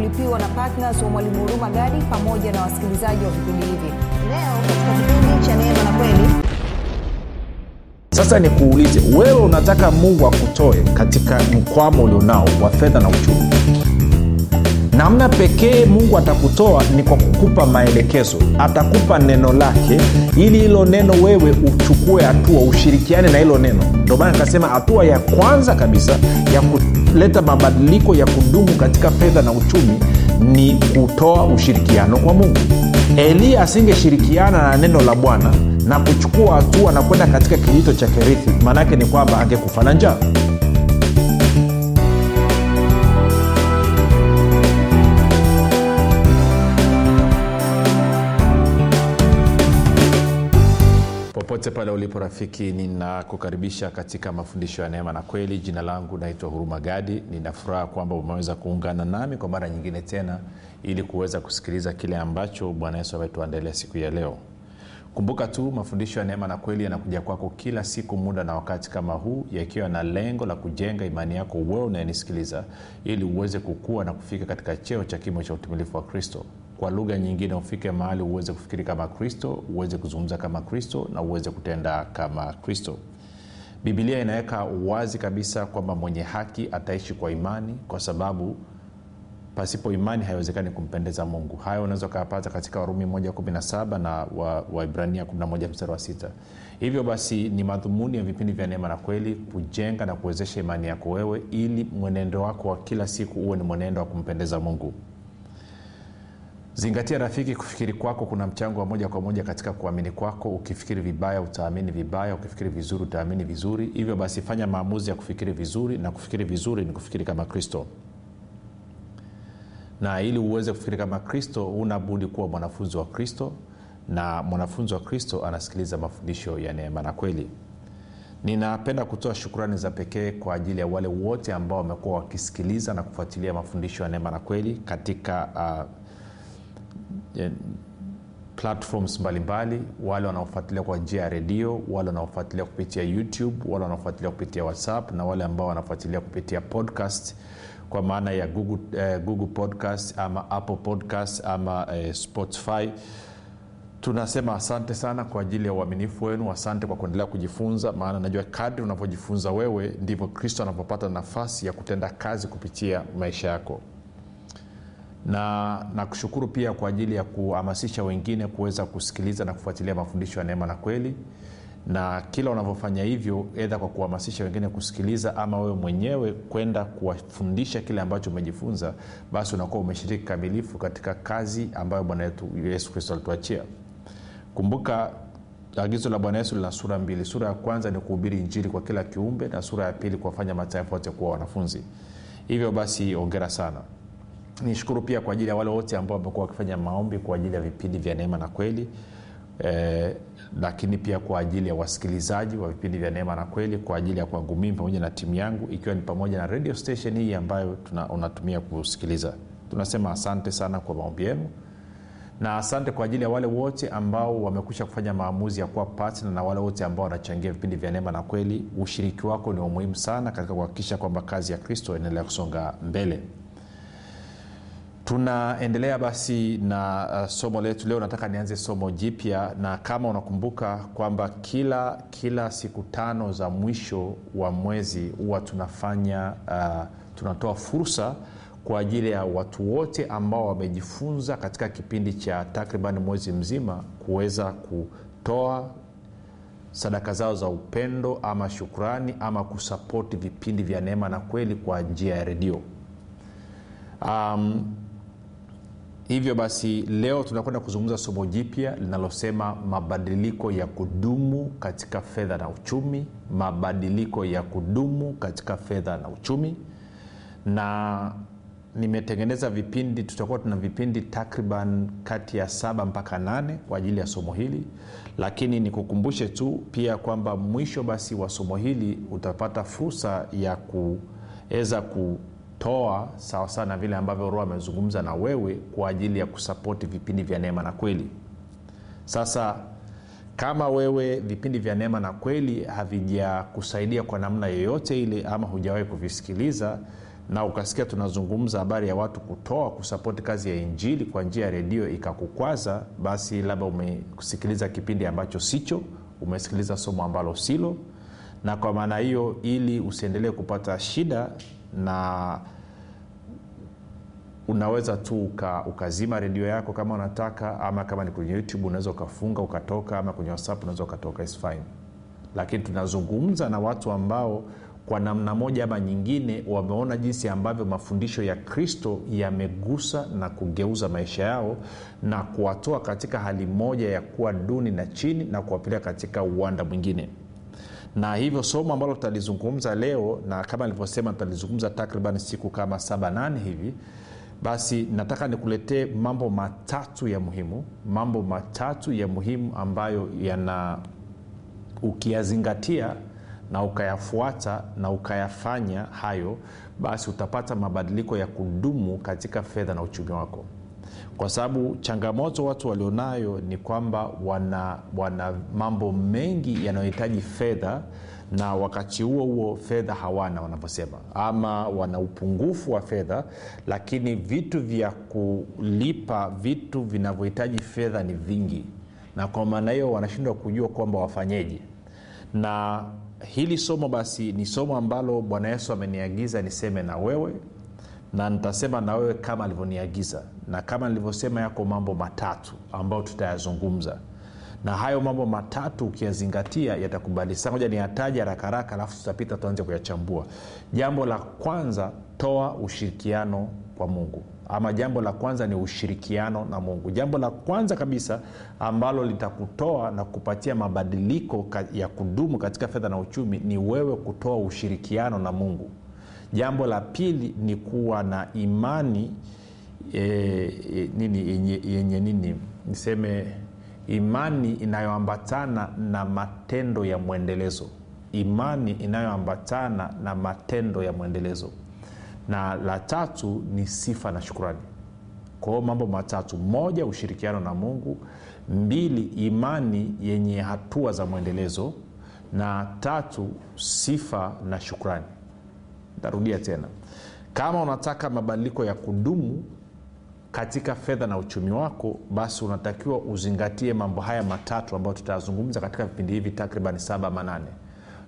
kulipiwa na ptns wa mwalimu huruma gadi pamoja na wasikilizaji wa vipindi hivi. Leo katika kipindi cha neema na kweli. Sasa nikuulize wewe unataka mungu akutoe katika mkwamo ulionao wa fedha na uchumi namna pekee mungu atakutoa ni kwa kukupa maelekezo. Atakupa neno lake ili hilo neno wewe uchukue hatua ushirikiane na hilo neno. Ndio maana nikasema hatua ya kwanza kabisa ya kuleta mabadiliko ya kudumu katika fedha na uchumi ni kutoa ushirikiano kwa mungu. Eliya asingeshirikiana na neno la bwana na kuchukua hatua na kwenda katika kijito cha kerithi maanaake ni kwamba angekufa na njaa popote pale ulipo rafiki ninakukaribisha katika mafundisho ya neema na kweli. Jina langu naitwa huruma gadi. Ninafuraha kwamba umeweza kuungana nami kwa mara nyingine tena ili kuweza kusikiliza kile ambacho bwana yesu ametuandalia siku ya leo. Kumbuka tu mafundisho ya neema na kweli yanakuja kwako kila siku muda na wakati kama huu yakiwa na lengo la kujenga imani yako wewe unayenisikiliza ili uweze kukua na kufika katika cheo cha kimo cha utumilifu wa kristo kwa lugha nyingine ufike mahali uweze kufikiri kama kristo uweze kuzungumza kama kristo na uweze kutenda kama kristo. Bibilia inaweka wazi kabisa kwamba mwenye haki ataishi kwa imani kwa sababu pasipo imani haiwezekani kumpendeza mungu. Hayo unaweza ukayapata katika warumi 117 na waibrania wa 11 mstari wa 6 hivyo basi ni madhumuni ya vipindi vya neema na kweli kujenga na kuwezesha imani yako wewe ili mwenendo wako wa kila siku uwe ni mwenendo wa kumpendeza mungu zingatia rafiki kufikiri kwako kuna mchango wa moja kwa moja katika kuamini kwako. Ukifikiri vibaya utaamini vibaya. Ukifikiri vizuri utaamini vizuri. Hivyo basi fanya maamuzi ya kufikiri vizuri na kufikiri vizuri ni kufikiri kama kristo. Na ili uweze kufikiri kama kristo unabudi kuwa mwanafunzi wa kristo na mwanafunzi wa kristo anasikiliza mafundisho ya neema na kweli. Ninapenda kutoa shukrani za pekee kwa ajili ya wale wote ambao wamekuwa wakisikiliza na kufuatilia mafundisho ya neema na kweli katika uh, platforms mbalimbali wale wanaofuatilia kwa njia ya redio wale wanaofuatilia kupitia youtube wale wanaofuatilia kupitia whatsapp na wale ambao wanafuatilia kupitia podcast kwa maana ya google, eh, google podcast ama apple podcast ama eh, spotify. Tunasema asante sana kwa ajili ya uaminifu wenu asante kwa kuendelea kujifunza maana najua kadri unavyojifunza wewe ndivyo kristo anavyopata nafasi ya kutenda kazi kupitia maisha yako na nakushukuru pia kwa ajili ya kuhamasisha wengine kuweza kusikiliza na kufuatilia mafundisho ya neema na kweli. Na kila unavyofanya hivyo edha kwa kuhamasisha wengine kusikiliza ama wewe mwenyewe kwenda kuwafundisha kile ambacho umejifunza basi unakuwa umeshiriki kamilifu katika kazi ambayo bwana wetu yesu kristo alituachia. Kumbuka agizo la bwana yesu lina sura mbili. Sura ya kwanza ni kuhubiri injili kwa kila kiumbe na sura ya pili kuwafanya mataifa wote kuwa wanafunzi. Hivyo basi ongera sana nishukuru pia kwa ajili ya wale wote ambao wamekuwa wakifanya maombi kwa ajili ya vipindi vya neema na kweli eh, lakini pia kwa ajili ya wasikilizaji wa vipindi vya neema na kweli kwa ajili ya kwangu mimi pamoja na timu yangu ikiwa ni pamoja na radio station hii ambayo tuna, unatumia kusikiliza. Tunasema asante sana kwa maombi yenu na asante kwa ajili ya wale wote ambao wamekusha kufanya maamuzi ya kuwa patna na wale wote ambao wanachangia vipindi vya neema na kweli. Ushiriki wako ni muhimu sana katika kuhakikisha kwamba kazi ya kristo inaendelea kusonga mbele tunaendelea basi na uh, somo letu. Leo nataka nianze somo jipya na kama unakumbuka kwamba kila kila siku tano za mwisho wa mwezi huwa tunafanya uh, tunatoa fursa kwa ajili ya watu wote ambao wamejifunza katika kipindi cha takriban mwezi mzima kuweza kutoa sadaka zao za upendo ama shukrani ama kusapoti vipindi vya neema na kweli kwa njia ya redio. Um, hivyo basi leo tunakwenda kuzungumza somo jipya linalosema mabadiliko ya kudumu katika fedha na uchumi mabadiliko ya kudumu katika fedha na uchumi. Na nimetengeneza vipindi tutakuwa tuna vipindi takriban kati ya saba mpaka nane kwa ajili ya somo hili. Lakini nikukumbushe tu pia kwamba mwisho basi wa somo hili utapata fursa ya kuweza ku toa sawasawa na vile ambavyo roho amezungumza na wewe kwa ajili ya kusapoti vipindi vya neema na kweli. Sasa kama wewe vipindi vya neema na kweli havijakusaidia kwa namna yoyote ile ama hujawahi kuvisikiliza na ukasikia tunazungumza habari ya watu kutoa kusapoti kazi ya injili kwa njia ya redio ikakukwaza basi labda umesikiliza kipindi ambacho sicho umesikiliza somo ambalo silo. Na kwa maana hiyo ili usiendelee kupata shida na unaweza tu uka, ukazima redio yako kama unataka ama kama ni kwenye youtube unaweza ukafunga ukatoka ama kwenye whatsapp unaweza ukatoka is fine. Lakini tunazungumza na watu ambao kwa namna moja ama nyingine wameona jinsi ambavyo mafundisho ya kristo yamegusa na kugeuza maisha yao na kuwatoa katika hali moja ya kuwa duni na chini na kuwapeleka katika uwanda mwingine na hivyo somo ambalo tutalizungumza leo na kama nilivyosema tutalizungumza takriban siku kama saba nane hivi. Basi nataka nikuletee mambo matatu ya muhimu mambo matatu ya muhimu ambayo yana ukiyazingatia na ukayafuata na ukayafanya hayo basi utapata mabadiliko ya kudumu katika fedha na uchumi wako kwa sababu changamoto watu walionayo ni kwamba wana, wana mambo mengi yanayohitaji fedha na wakati huo huo fedha hawana wanavyosema. Ama wana upungufu wa fedha lakini vitu vya kulipa vitu vinavyohitaji fedha ni vingi. Na kwa maana hiyo wanashindwa kujua kwamba wafanyeje. Na hili somo basi ni somo ambalo bwana yesu ameniagiza niseme na wewe na nitasema na wewe kama alivyoniagiza na kama nilivyosema yako mambo matatu ambayo tutayazungumza. Na hayo mambo matatu ukiyazingatia yatakubadilisha moja niyataja haraka alafu tutapita tuanze kuyachambua. Jambo la kwanza toa ushirikiano kwa mungu. Ama jambo la kwanza ni ushirikiano na mungu. Jambo la kwanza kabisa ambalo litakutoa na kupatia mabadiliko ya kudumu katika fedha na uchumi ni wewe kutoa ushirikiano na mungu jambo la pili ni kuwa na imani e, e, nini yenye, nini? Niseme imani inayoambatana na matendo ya mwendelezo. Imani inayoambatana na matendo ya mwendelezo. Na la tatu ni sifa na shukurani kwao mambo matatu. Moja ushirikiano na mungu. Mbili imani yenye hatua za mwendelezo. Na tatu sifa na shukrani tarudia tena. Kama unataka mabadiliko ya kudumu katika fedha na uchumi wako basi unatakiwa uzingatie mambo haya matatu ambayo tutayazungumza katika vipindi hivi takriban saba manane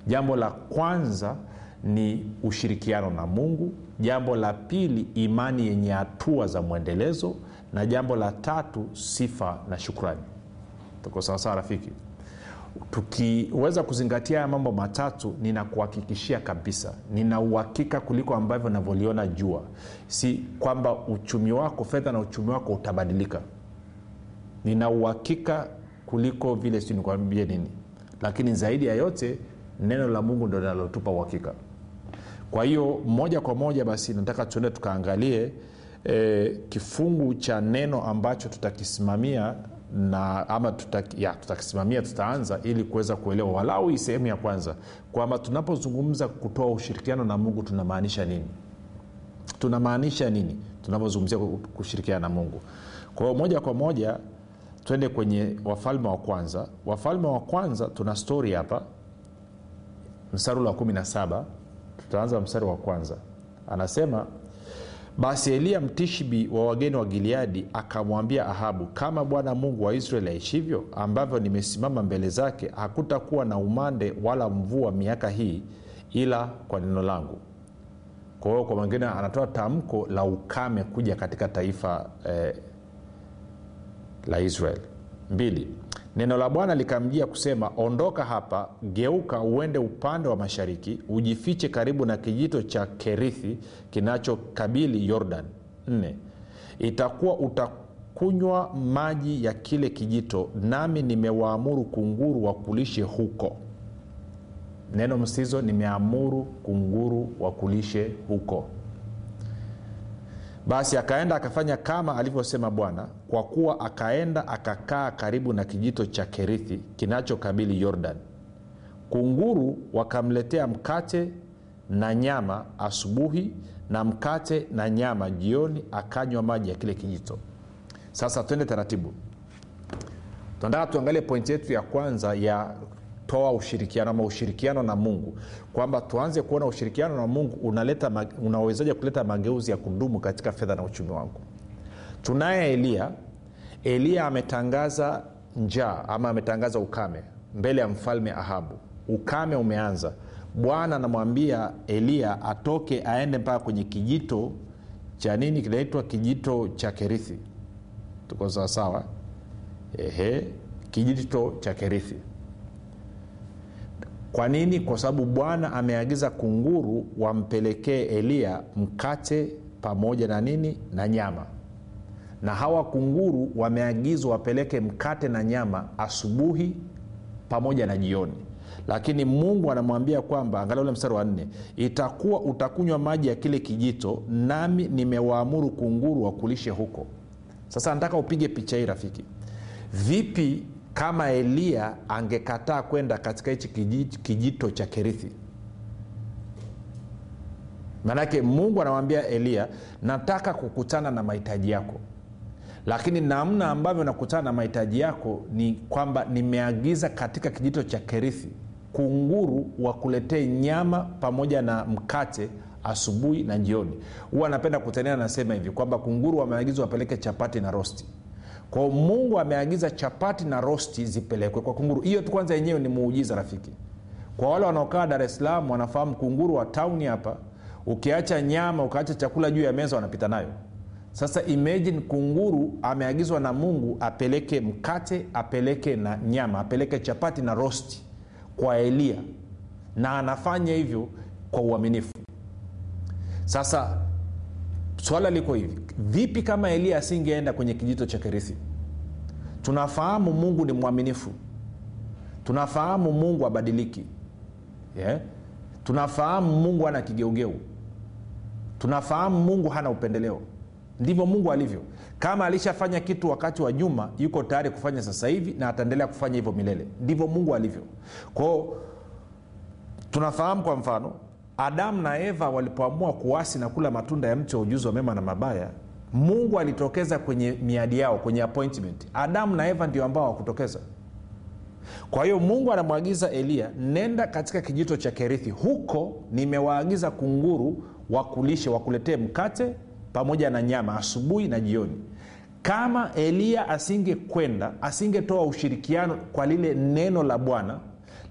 jambo la kwanza ni ushirikiano na mungu. Jambo la pili imani yenye hatua za mwendelezo. Na jambo la tatu sifa na shukrani. Tuko sawasawa rafiki tukiweza kuzingatia haya mambo matatu ninakuhakikishia kabisa nina uhakika kuliko ambavyo navyoliona jua. Si kwamba uchumi wako fedha na uchumi wako utabadilika. Nina uhakika kuliko vile si nikwambie nini. Lakini zaidi ya yote neno la mungu ndo linalotupa uhakika. Kwa hiyo moja kwa moja basi nataka tuende tukaangalie e, kifungu cha neno ambacho tutakisimamia na ama tuta, tutakisimamia tutaanza ili kuweza kuelewa walau hii sehemu ya kwanza kwamba tunapozungumza kutoa ushirikiano na mungu tunamaanisha nini? Tunamaanisha nini tunapozungumzia kushirikiana na mungu? Kwa moja kwa moja twende kwenye wafalme wa kwanza. Wafalme wa kwanza tuna stori hapa. Mstari wa 17 tutaanza mstari wa kwanza. Anasema basi eliya mtishibi wa wageni wa gileadi akamwambia ahabu kama bwana mungu wa israeli aishivyo ambavyo nimesimama mbele zake hakutakuwa na umande wala mvua miaka hii ila kwa neno langu. Kwa hiyo kwa mwingine anatoa tamko la ukame kuja katika taifa eh, la israeli. Mbili neno la bwana likamjia kusema ondoka hapa geuka uende upande wa mashariki ujifiche karibu na kijito cha kerithi kinachokabili yordan. Nne itakuwa utakunywa maji ya kile kijito nami nimewaamuru kunguru wakulishe huko. Neno msizo nimeamuru kunguru wakulishe huko basi akaenda akafanya kama alivyosema bwana kwa kuwa akaenda akakaa karibu na kijito cha kerithi kinachokabili yordan. Kunguru wakamletea mkate na nyama asubuhi na mkate na nyama jioni akanywa maji ya kile kijito. Sasa twende taratibu. Tunataka tuangalie pointi yetu ya kwanza ya kutoa ushirikiano ama ushirikiano na mungu. Kwamba tuanze kuona ushirikiano na mungu unaleta unawezaji kuleta mageuzi ya kudumu katika fedha na uchumi wangu. Tunaye eliya eliya ametangaza njaa ama ametangaza ukame mbele ya mfalme ahabu. Ukame umeanza. Bwana anamwambia eliya atoke aende mpaka kwenye kijito cha nini kinaitwa kijito cha kerithi. Tuko sawasawa kijito cha kerithi kwa nini? Kwa sababu bwana ameagiza kunguru wampelekee eliya mkate pamoja na nini? Na nyama. Na hawa kunguru wameagizwa wapeleke mkate na nyama asubuhi pamoja na jioni. Lakini mungu anamwambia kwamba angalia ule mstari wa nne itakuwa utakunywa maji ya kile kijito nami nimewaamuru kunguru wakulishe huko. Sasa nataka upige picha hii rafiki. Vipi kama eliya angekataa kwenda katika hichi kijito, cha kerithi. Maanake mungu anamwambia eliya nataka kukutana na mahitaji yako. Lakini namna ambavyo nakutana na mahitaji yako ni kwamba nimeagiza katika kijito cha kerithi kunguru wakuletee nyama pamoja na mkate asubuhi na jioni. Huwa anapenda kutania nasema hivi kwamba kunguru wameagizwa wapeleke chapati na rosti kwao mungu ameagiza chapati na rosti zipelekwe kwa kunguru. Hiyo tu kwanza yenyewe ni muujiza rafiki. Kwa wale wanaokaa dar es salaam wanafahamu kunguru wa tauni hapa ukiacha nyama ukaacha chakula juu ya meza wanapita nayo. Sasa imagine kunguru ameagizwa na mungu apeleke mkate apeleke na nyama apeleke chapati na rosti kwa elia. Na anafanya hivyo kwa uaminifu. Sasa swala liko hivi. Vipi kama eliya asingeenda kwenye kijito cha kerithi tunafahamu mungu ni mwaminifu. Tunafahamu mungu abadiliki. Yeah? tunafahamu mungu hana kigeugeu. Tunafahamu mungu hana upendeleo. Ndivyo mungu alivyo. Kama alishafanya kitu wakati wa nyuma yuko tayari kufanya sasa hivi na ataendelea kufanya hivyo milele. Ndivyo mungu alivyo. Kwao tunafahamu kwa mfano adamu na eva walipoamua kuasi na kula matunda ya mti wa ujuzi wa mema na mabaya mungu alitokeza kwenye miadi yao kwenye appointment. Adamu na eva ndio ambao hawakutokeza. Kwa hiyo mungu anamwagiza eliya nenda katika kijito cha kerithi. Huko nimewaagiza kunguru wakulishe wakuletee mkate pamoja na nyama asubuhi na jioni. Kama eliya asingekwenda asingetoa ushirikiano kwa lile neno la bwana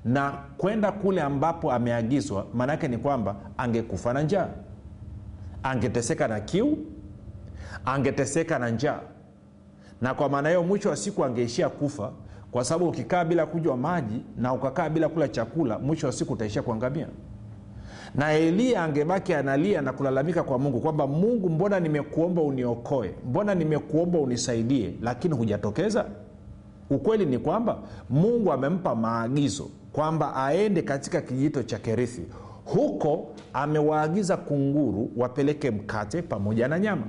na kwenda kule ambapo ameagizwa maanaake ni kwamba angekufa na njaa. Angeteseka na kiu angeteseka na njaa. Na kwa maana hiyo mwisho wa siku angeishia kufa kwa sababu ukikaa bila kunywa maji na ukakaa bila kula chakula mwisho wa siku utaishia kuangamia na eliya angebaki analia na kulalamika kwa mungu kwamba mungu mbona nimekuomba uniokoe? Mbona nimekuomba unisaidie lakini hujatokeza? Ukweli ni kwamba mungu amempa maagizo kwamba aende katika kijito cha kerithi. Huko amewaagiza kunguru wapeleke mkate pamoja na nyama.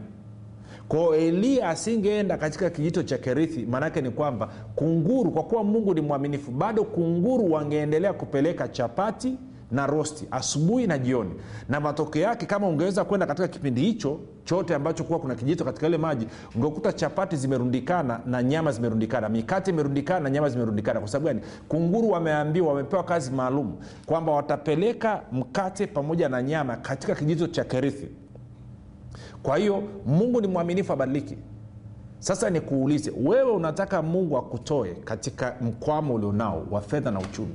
Kwao eliya asingeenda katika kijito cha kerithi maanake ni kwamba kunguru kwa kuwa mungu ni mwaminifu bado kunguru wangeendelea kupeleka chapati na rosti asubuhi na jioni. Na matokeo yake kama ungeweza kwenda katika kipindi hicho chote ambacho kuwa kuna kijito katika ile maji ungekuta chapati zimerundikana na nyama zimerundikana mikate imerundikana na nyama zimerundikana. Kwa sababu gani? Kunguru wameambiwa wamepewa kazi maalum kwamba watapeleka mkate pamoja na nyama katika kijito cha kerithi. Kwa hiyo mungu ni mwaminifu abadiliki. Sasa nikuulize wewe unataka mungu akutoe katika mkwamo ulionao wa fedha na uchumi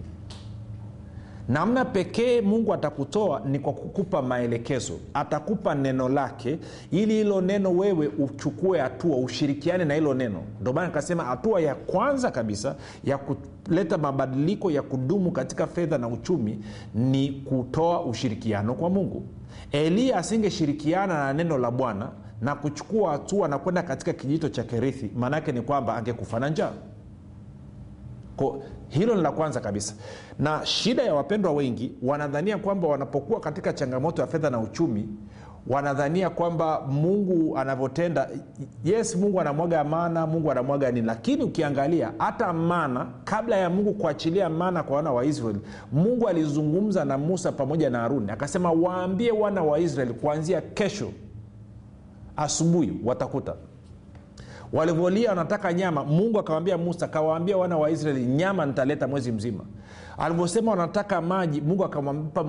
namna pekee mungu atakutoa ni kwa kukupa maelekezo. Atakupa neno lake ili hilo neno wewe uchukue hatua ushirikiane na hilo neno. Ndio maana nikasema hatua ya kwanza kabisa ya kuleta mabadiliko ya kudumu katika fedha na uchumi ni kutoa ushirikiano kwa mungu. Eliya asingeshirikiana na neno la bwana na kuchukua hatua na kwenda katika kijito cha kerithi maanaake ni kwamba angekufa na njaa Ko, hilo ni la kwanza kabisa. Na shida ya wapendwa wengi wanadhania kwamba wanapokuwa katika changamoto ya fedha na uchumi wanadhania kwamba mungu anavyotenda yes mungu anamwaga mana mungu anamwaga nini. Lakini ukiangalia hata mana kabla ya mungu kuachilia mana kwa wana wa israeli mungu alizungumza na musa pamoja na haruni. Akasema waambie wana wa israeli kuanzia kesho asubuhi watakuta walivyolia wanataka nyama. Mungu akawambia musa kawaambia wana wa israeli nyama nitaleta mwezi mzima. Alivyosema wanataka maji mungu akampa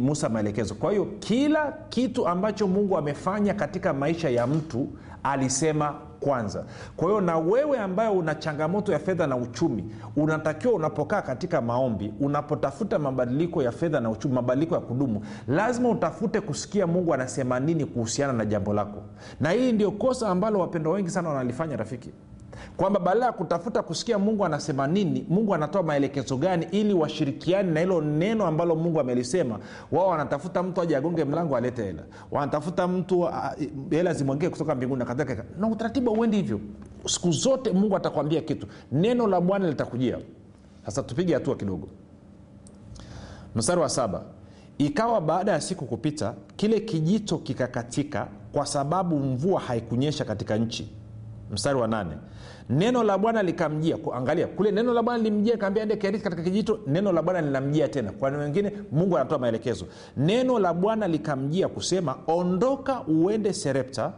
musa maelekezo. Kwa hiyo kila kitu ambacho mungu amefanya katika maisha ya mtu alisema kwanza. Kwa hiyo na wewe ambayo una changamoto ya fedha na uchumi unatakiwa unapokaa katika maombi unapotafuta mabadiliko ya fedha na uchumi mabadiliko ya kudumu lazima utafute kusikia mungu anasema nini kuhusiana na jambo lako. Na hili ndio kosa ambalo wapendwa wengi sana wanalifanya rafiki kwamba badala ya kutafuta kusikia mungu anasema nini mungu anatoa maelekezo gani ili washirikiani na hilo neno ambalo mungu amelisema? Wao wanatafuta mtu aje agonge mlango alete hela. Wanatafuta mtu hela zimwangee kutoka mbinguni na na utaratibu auendi hivyo. Siku zote mungu atakwambia kitu. Neno la bwana litakujia. Sasa tupige hatua kidogo. Mstari wa saba. Ikawa baada ya siku kupita kile kijito kikakatika kwa sababu mvua haikunyesha katika nchi. Mstari wa nane neno la bwana likamjia. Angalia kule neno la bwana limjia kaambia ende keriti katika kijito. Neno la bwana linamjia tena. Kwani wengine mungu anatoa maelekezo. Neno la bwana likamjia kusema ondoka uende serepta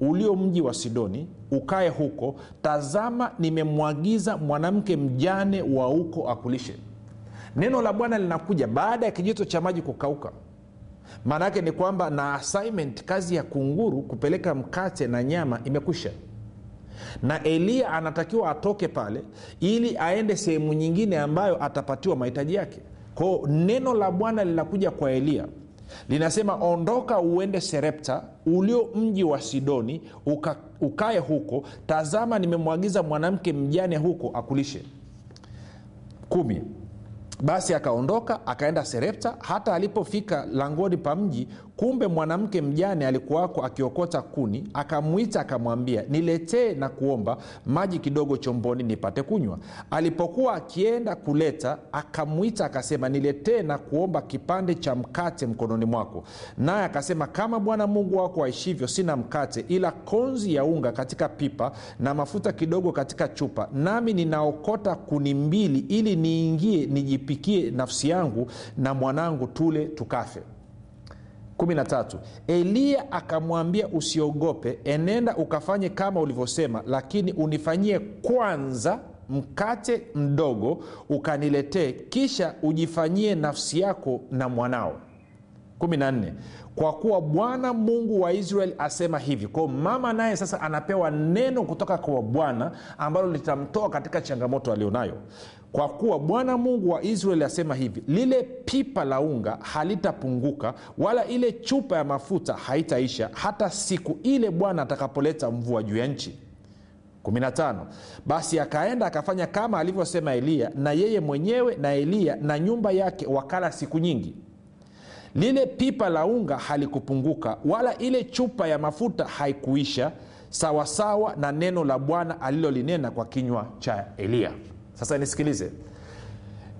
ulio mji wa sidoni ukae huko. Tazama nimemwagiza mwanamke mjane wa huko akulishe. Neno la bwana linakuja baada ya kijito cha maji kukauka. Maana yake ni kwamba na assignment kazi ya kunguru kupeleka mkate na nyama imekwisha na eliya anatakiwa atoke pale ili aende sehemu nyingine ambayo atapatiwa mahitaji yake. Kwao neno la bwana linakuja kwa eliya linasema ondoka uende serepta ulio mji wa sidoni uka, ukae huko. Tazama nimemwagiza mwanamke mjane huko akulishe. Kumi. Basi akaondoka akaenda serepta. Hata alipofika langoni pa mji kumbe mwanamke mjane alikuwako akiokota kuni akamwita akamwambia niletee na kuomba maji kidogo chomboni nipate kunywa. Alipokuwa akienda kuleta akamwita akasema niletee na kuomba kipande cha mkate mkononi mwako. Naye akasema kama bwana mungu wako aishivyo sina mkate ila konzi ya unga katika pipa na mafuta kidogo katika chupa nami ninaokota kuni mbili ili niingie nijipikie nafsi yangu na mwanangu tule tukafe 13 eliya akamwambia usiogope enenda ukafanye kama ulivyosema lakini unifanyie kwanza mkate mdogo ukaniletee kisha ujifanyie nafsi yako na mwanao. 14 kwa kuwa bwana mungu wa israeli asema hivi kwao mama naye sasa anapewa neno kutoka kwa bwana ambalo litamtoa katika changamoto alionayo kwa kuwa bwana mungu wa israeli asema hivi lile pipa la unga halitapunguka wala ile chupa ya mafuta haitaisha hata siku ile bwana atakapoleta mvua juu ya nchi. 15 basi akaenda akafanya kama alivyosema eliya na yeye mwenyewe na eliya na nyumba yake wakala siku nyingi. Lile pipa la unga halikupunguka wala ile chupa ya mafuta haikuisha sawasawa na neno la bwana alilolinena kwa kinywa cha eliya sasa nisikilize.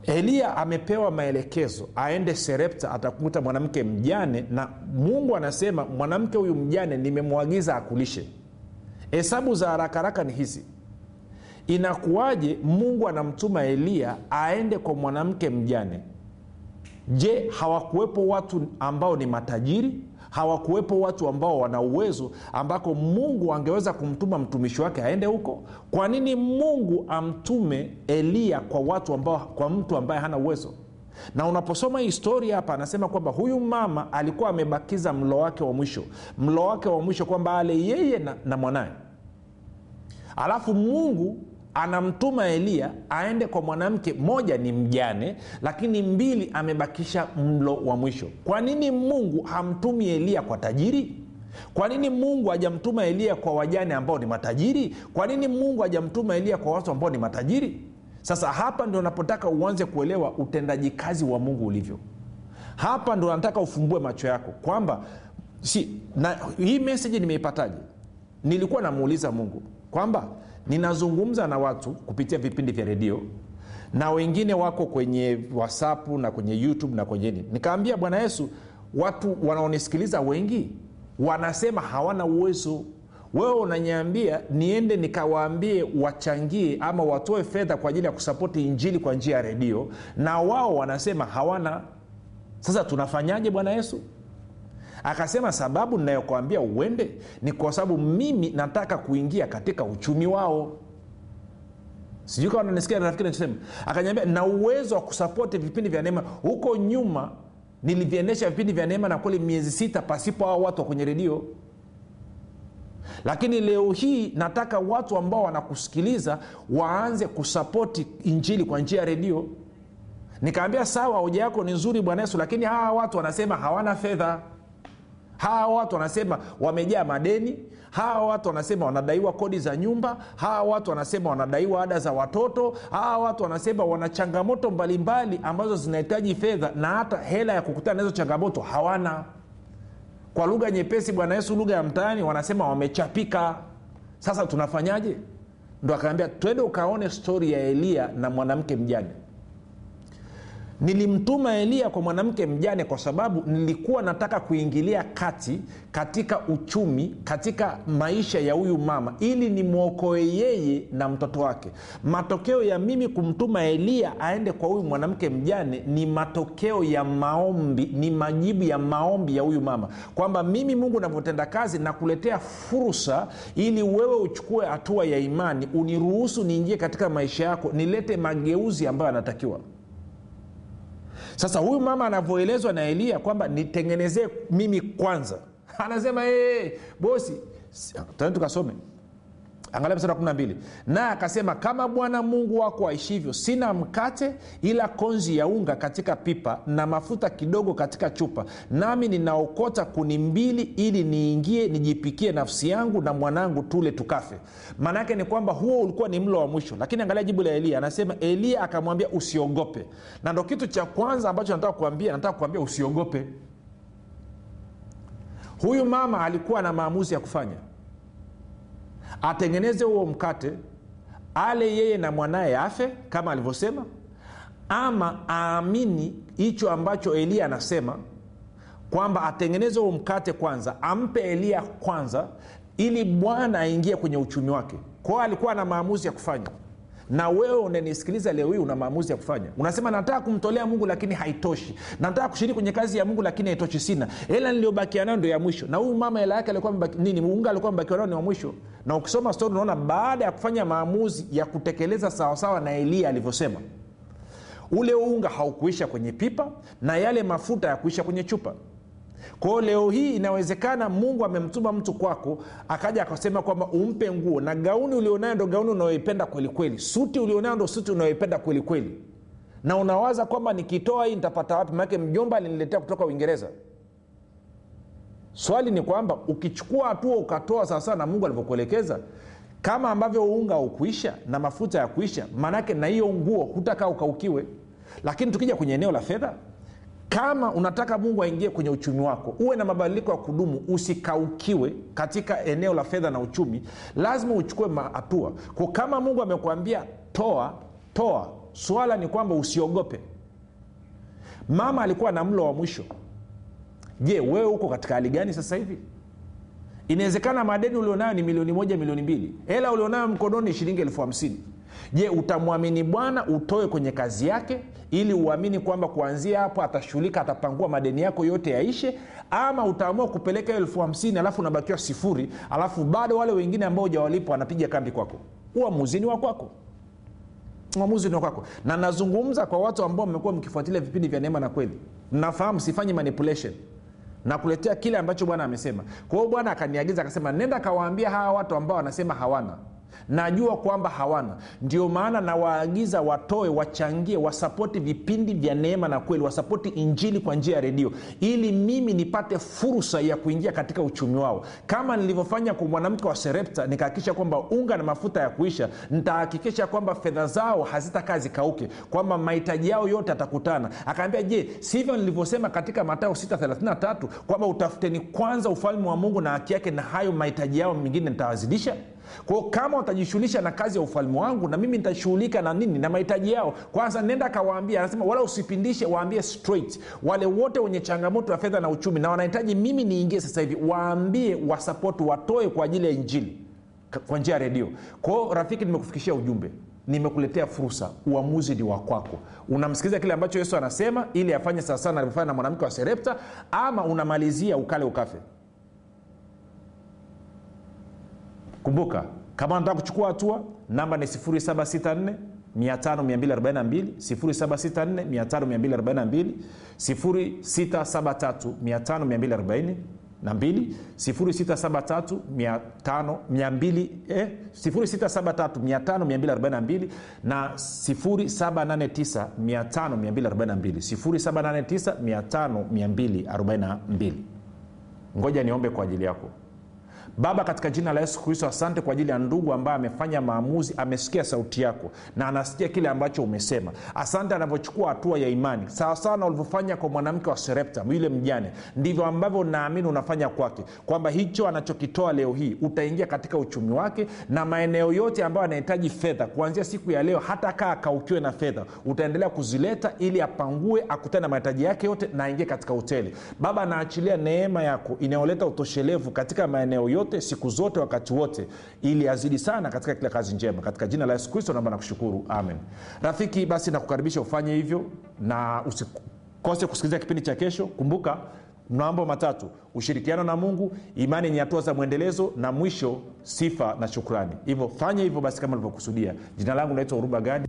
Eliya amepewa maelekezo aende serepta atakuta mwanamke mjane na mungu anasema mwanamke huyu mjane nimemwagiza akulishe. Hesabu za haraka haraka ni hizi. Inakuwaje mungu anamtuma eliya aende kwa mwanamke mjane? Je hawakuwepo watu ambao ni matajiri hawakuwepo watu ambao wana uwezo ambako mungu angeweza kumtuma mtumishi wake aende huko. Kwa nini mungu amtume eliya kwa watu ambao kwa mtu ambaye hana uwezo? Na unaposoma historia hapa anasema kwamba huyu mama alikuwa amebakiza mlo wake wa mwisho. Mlo wake wa mwisho kwamba ale yeye na, na mwanaye alafu mungu anamtuma eliya aende kwa mwanamke moja ni mjane lakini mbili amebakisha mlo wa mwisho. Kwa nini mungu hamtumi eliya kwa tajiri? Kwa nini mungu hajamtuma eliya kwa wajane ambao ni matajiri? Kwa nini mungu hajamtuma eliya kwa watu ambao ni matajiri? Sasa hapa ndio napotaka uanze kuelewa utendaji kazi wa mungu ulivyo. Hapa ndo nataka ufumbue macho yako kwamba si na hii meseji nimeipataje? Nilikuwa namuuliza mungu kwamba ninazungumza na watu kupitia vipindi vya redio na wengine wako kwenye whatsapp na kwenye youtube na kwenye nini. Nikaambia bwana yesu watu wanaonisikiliza wengi wanasema hawana uwezo. Wewe unanyambia niende nikawaambie wachangie ama watoe fedha kwa ajili ya kusapoti injili kwa njia ya redio na wao wanasema hawana. Sasa tunafanyaje bwana yesu akasema sababu ninayokwambia uende ni kwa sababu mimi nataka kuingia katika uchumi wao. Sijui akanyambia na uwezo wa kusapoti vipindi vya neema. Huko nyuma niliviendesha vipindi vya neema na kweli miezi sita pasipo hao watu wa kwenye redio. Lakini leo hii nataka watu ambao wanakusikiliza waanze kusapoti injili kwa njia ya redio. Nikaambia sawa hoja yako ni nzuri bwana yesu lakini hawa watu wanasema hawana fedha hawa watu wanasema wamejaa madeni hawa watu wanasema wanadaiwa kodi za nyumba hawa watu wanasema wanadaiwa ada za watoto hawa watu wanasema wana changamoto mbalimbali ambazo zinahitaji fedha na hata hela ya kukutana na hizo changamoto hawana. Kwa lugha nyepesi bwana yesu lugha ya mtaani wanasema wamechapika. Sasa tunafanyaje? Ndo akaambia twende ukaone stori ya eliya na mwanamke mjane nilimtuma eliya kwa mwanamke mjane kwa sababu nilikuwa nataka kuingilia kati katika uchumi katika maisha ya huyu mama ili nimwokoe yeye na mtoto wake. Matokeo ya mimi kumtuma eliya aende kwa huyu mwanamke mjane ni matokeo ya maombi ni majibu ya maombi ya huyu mama. Kwamba mimi mungu navyotenda kazi nakuletea fursa ili wewe uchukue hatua ya imani uniruhusu niingie katika maisha yako nilete mageuzi ambayo yanatakiwa sasa huyu mama anavyoelezwa na eliya kwamba nitengenezee mimi kwanza. Anasema hey, bosi tani tukasome angalia kumi na mbili. Naye akasema kama bwana mungu wako aishivyo sina mkate ila konzi ya unga katika pipa na mafuta kidogo katika chupa. Nami ninaokota kuni mbili ili niingie nijipikie nafsi yangu na mwanangu tule tukafe. Maana yake ni kwamba huo ulikuwa ni mlo wa mwisho. Lakini angalia jibu la eliya anasema eliya akamwambia usiogope. Na ndo kitu cha kwanza ambacho nataka kuambia nataka kuambia usiogope. Huyu mama alikuwa na maamuzi ya kufanya atengeneze huo mkate ale yeye na mwanaye afe kama alivyosema ama aamini hicho ambacho eliya anasema kwamba atengeneze huo mkate kwanza ampe eliya kwanza ili bwana aingie kwenye uchumi wake. Kwao alikuwa na maamuzi ya kufanya na wewe unanisikiliza leo hii una maamuzi ya kufanya. Unasema nataka kumtolea mungu lakini haitoshi. Nataka kushiriki kwenye kazi ya mungu lakini haitoshi sina. Hela niliyobakia nayo ndo ya mwisho. Na huyu mama hela yake alikuwa nini unga alikuwa mbakiwa nayo ni wa mwisho. Na ukisoma stori unaona baada ya kufanya maamuzi ya kutekeleza sawasawa na eliya alivyosema ule unga haukuisha kwenye pipa na yale mafuta ya kuisha kwenye chupa kwao leo hii inawezekana mungu amemtuma mtu kwako akaja akasema kwamba umpe nguo na gauni ulionayo ndo gauni unayoipenda kwelikweli suti ulionayo ndo suti unayoipenda kwelikweli na unawaza kwamba nikitoa hii nitapata wapi? Manake mjomba aliniletea kutoka uingereza. Swali ni kwamba ukichukua hatua ukatoa sawasawa na mungu alivyokuelekeza kama ambavyo unga ukuisha na mafuta ya kuisha maanake na hiyo nguo hutakaa ukaukiwe. Lakini tukija kwenye eneo la fedha kama unataka mungu aingie kwenye uchumi wako uwe na mabadiliko ya kudumu usikaukiwe katika eneo la fedha na uchumi lazima uchukue hatua. Kama mungu amekuambia toa toa swala ni kwamba usiogope. Mama alikuwa na mlo wa mwisho. Je wewe uko katika hali gani sasa hivi? Inawezekana madeni ulionayo ni milioni moja milioni mbili. Hela ulionayo mkononi shilingi elfu hamsini. Je utamwamini bwana utoe kwenye kazi yake ili uamini kwamba kuanzia hapo atashughulika atapangua madeni yako yote yaishe ama utaamua kupeleka elfu hamsini alafu unabakiwa sifuri alafu bado wale wengine ambao ujawalipa wanapiga kambi kwako. Uamuzini wa kwako. Uamuzi ni wa kwako. Na nazungumza kwa watu ambao mmekuwa mkifuatilia vipindi vya neema na kweli. Nafahamu sifanyi manipulation. Nakuletea kile ambacho bwana amesema. Kwa hiyo bwana akaniagiza akasema nenda kawaambia hawa watu ambao wanasema hawana najua kwamba hawana. Ndio maana nawaagiza watoe wachangie wasapoti vipindi vya neema na kweli wasapoti injili kwa njia ya redio ili mimi nipate fursa ya kuingia katika uchumi wao. Kama nilivyofanya kwa mwanamke wa serepta nikahakikisha kwamba unga na mafuta ya kuisha nitahakikisha kwamba fedha zao hazitakaa zikauke kwamba mahitaji yao yote atakutana. Akaambia je sivyo nilivyosema katika matayo 633 kwamba utafuteni kwanza ufalme wa mungu na haki yake na hayo mahitaji yao mengine nitawazidisha kwao kama utajishughulisha na kazi ya ufalme wangu na mimi nitashughulika na nini na mahitaji yao. Kwanza nenda kawaambia anasema wala usipindishe waambie straight. Wale wote wenye changamoto ya fedha na uchumi na wanahitaji mimi niingie sasa hivi waambie wasapoti watoe kwa ajili ya injili kwa njia ya redio. Kwao rafiki nimekufikishia ujumbe. Nimekuletea fursa. Uamuzi ni wa kwako. Unamsikiliza kile ambacho yesu anasema ili afanye sawasawa alivyofanya na mwanamke wa serepta ama unamalizia ukale ukafe kumbuka kama unataka kuchukua hatua namba ni 764 5242 764 673 5240 na 2 673 eh, 673 na 789 789 ngoja niombe kwa ajili yako baba katika jina la yesu kristo asante kwa ajili ya ndugu ambaye amefanya maamuzi amesikia sauti yako na anasikia kile ambacho umesema. Asante anavyochukua hatua ya imani. Sawasawa na ulivyofanya kwa mwanamke wa serepta yule mjane. Ndivyo ambavyo naamini unafanya kwake kwamba hicho anachokitoa leo hii utaingia katika uchumi wake na maeneo yote ambayo anahitaji fedha. Kuanzia siku ya leo hata kaa akaukiwe na fedha. Utaendelea kuzileta ili apangue akutane na mahitaji yake yote na aingie katika hoteli. Baba anaachilia neema yako inayoleta utoshelevu katika maeneo yote siku zote wakati wote ili azidi sana katika kila kazi njema. Katika jina la yesu kristo naomba nakushukuru. Amen. Rafiki basi nakukaribisha ufanye hivyo na usikose kusikiliza kipindi cha kesho. Kumbuka mambo matatu. Ushirikiano na mungu imani yenye hatua za mwendelezo na mwisho sifa na shukrani. Hivyo fanya hivyo basi kama ulivyokusudia. Jina langu naitwa uruba gadi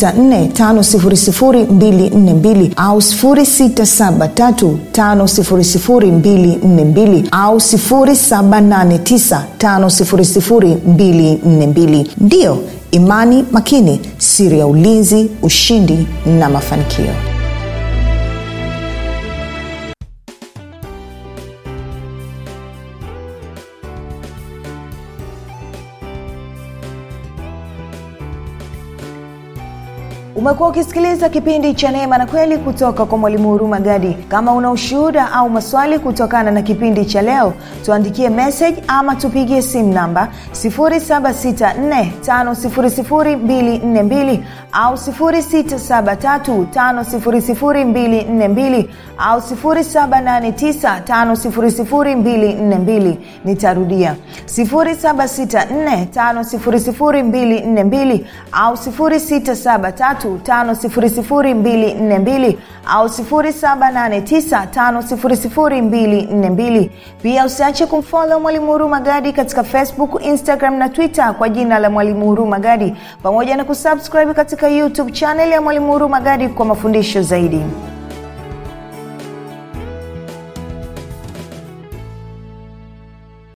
7645242 au 6735242 au 7895242 ndiyo imani makini siri ya ulinzi ushindi na mafanikio umekuwa ukisikiliza kipindi cha neema na kweli kutoka kwa mwalimu huruma gadi. Kama una ushuhuda au maswali kutokana na kipindi cha leo tuandikie message ama tupigie simu namba 7645242 au 6735242 au 7895242 nitarudia. 7645242 au 673 au 7895242 pia usiache kumfolo mwalimu huru magadi katika facebook instagram na twitter kwa jina la mwalimu huru magadi. Pamoja na kusubscribe katika youtube chaneli ya mwalimu huru magadi kwa mafundisho zaidi